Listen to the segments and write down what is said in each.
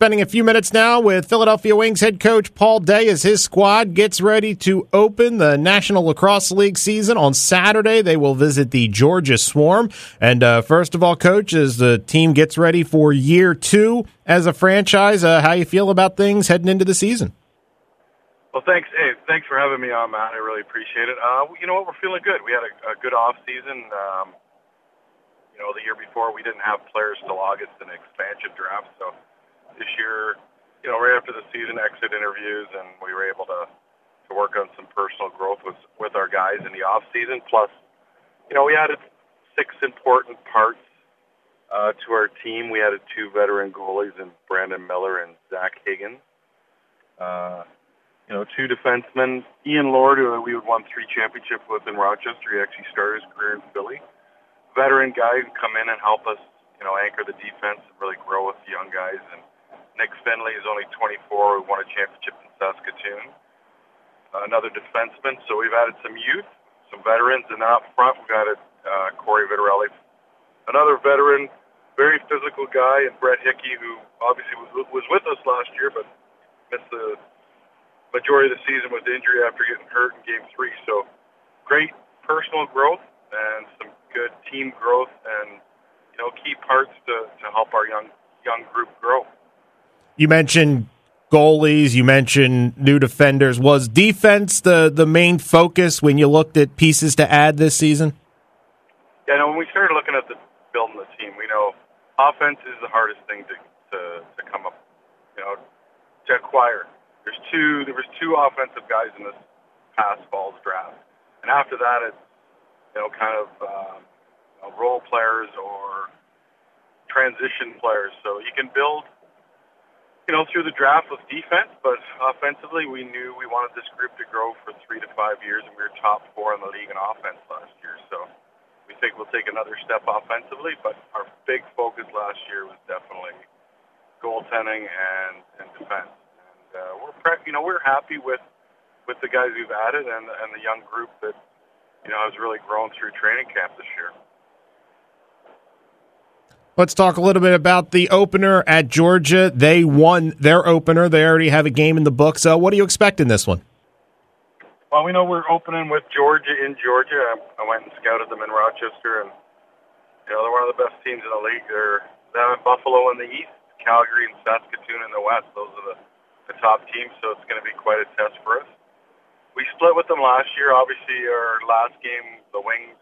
Spending a few minutes now with Philadelphia Wings head coach Paul Day as his squad gets ready to open the National Lacrosse League season on Saturday. They will visit the Georgia Swarm. And uh, first of all, coach, as the team gets ready for year two as a franchise, uh, how you feel about things heading into the season? Well, thanks. Hey, thanks for having me on, Matt. I really appreciate it. Uh, you know what? We're feeling good. We had a, a good off season. Um, you know, the year before we didn't have players till August in expansion draft, so this year, you know, right after the season exit interviews, and we were able to to work on some personal growth with with our guys in the off season. Plus, you know, we added six important parts uh, to our team. We added two veteran goalies in Brandon Miller and Zach Higgins. Uh, you know, two defensemen. Ian Llord, who we would won three championships with in Rochester. He actually started his career in Philly. Veteran guy who come in and help us, you know, anchor the defense and really grow with the young guys. And Nick Finley is only 24. We won a championship in Saskatoon. Another defenseman. So we've added some youth, some veterans, and up front we've added uh, Cory Vitarelli, another veteran, very physical guy, and Brett Hickey, who obviously was, was with us last year, but missed the majority of the season with injury after getting hurt in Game Three. So great personal growth and some good team growth, and you know key parts to, to help our young young group grow. You mentioned goalies, you mentioned new defenders. Was defense the, the main focus when you looked at pieces to add this season? Yeah, no, when we started looking at the building the team, we know offense is the hardest thing to, to, to come up, you know, to acquire. There's two there was two offensive guys in this past fall's draft. And after that it's you know, kind of uh, know, role players or transition players. So you can build you know, through the draft with defense, but offensively, we knew we wanted this group to grow for three to five years, and we were top four in the league in offense last year. So we think we'll take another step offensively, but our big focus last year was definitely goaltending and, and defense. And uh, we're, pre- you know, we're happy with with the guys we've added and and the young group that you know has really grown through training camp this year. Let's talk a little bit about the opener at Georgia. They won their opener. They already have a game in the books. So, what do you expect in this one? Well, we know we're opening with Georgia in Georgia. I, went and scouted them in Rochester, and you know they're one of the best teams in the league. They're them and Buffalo in the east, Calgary and Saskatoon in the west. Those are the, the top teams, so it's going to be quite a test for us. We split with them last year. Obviously, our last game, the Wings,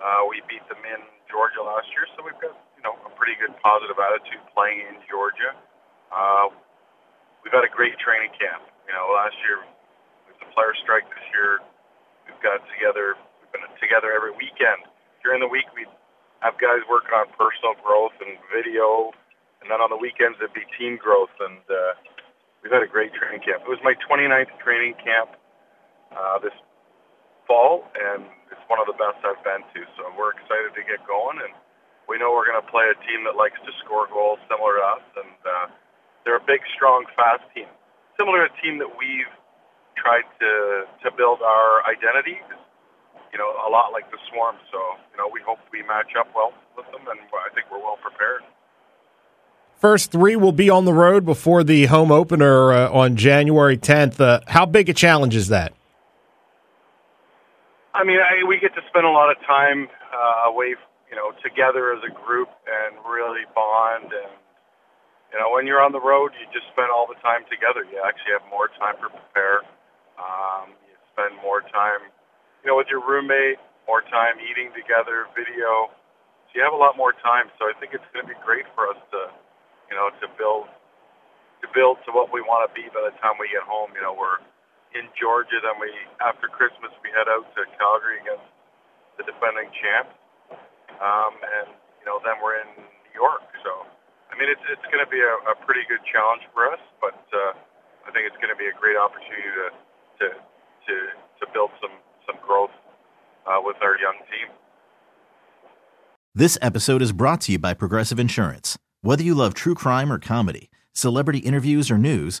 uh, we beat them in Georgia last year, so we've got you know a pretty good positive attitude playing in Georgia. Uh, we've had a great training camp. You know, last year with the player strike. This year we've got together. We've been together every weekend. During the week we have guys working on personal growth and video, and then on the weekends it'd be team growth. And uh, we've had a great training camp. It was my 29th training camp uh, this fall, and it's one of the best I've been to. So we're excited to get going, and we know we're going to play a team that likes to score goals, similar to us, and uh, they're a big, strong, fast team, similar to a team that we've tried to to build our identity. You know, a lot like the Swarm. So you know, we hope we match up well with them, and I think we're well prepared. First three will be on the road before the home opener uh, on January 10th. Uh, how big a challenge is that? I mean, I, we get to spend a lot of time uh, away, you know, together as a group and really bond. And you know, when you're on the road, you just spend all the time together. You actually have more time to prepare. Um, you spend more time, you know, with your roommate, more time eating together, video. So you have a lot more time. So I think it's going to be great for us to, you know, to build to build to what we want to be by the time we get home. You know, we're in Georgia. Then we, after Christmas, we head out to Calgary against the defending champs, um, and you know then we're in New York. So, I mean, it's it's going to be a, a pretty good challenge for us, but uh, I think it's going to be a great opportunity to to to, to build some some growth uh, with our young team. This episode is brought to you by Progressive Insurance. Whether you love true crime or comedy Celebrity interviews or news,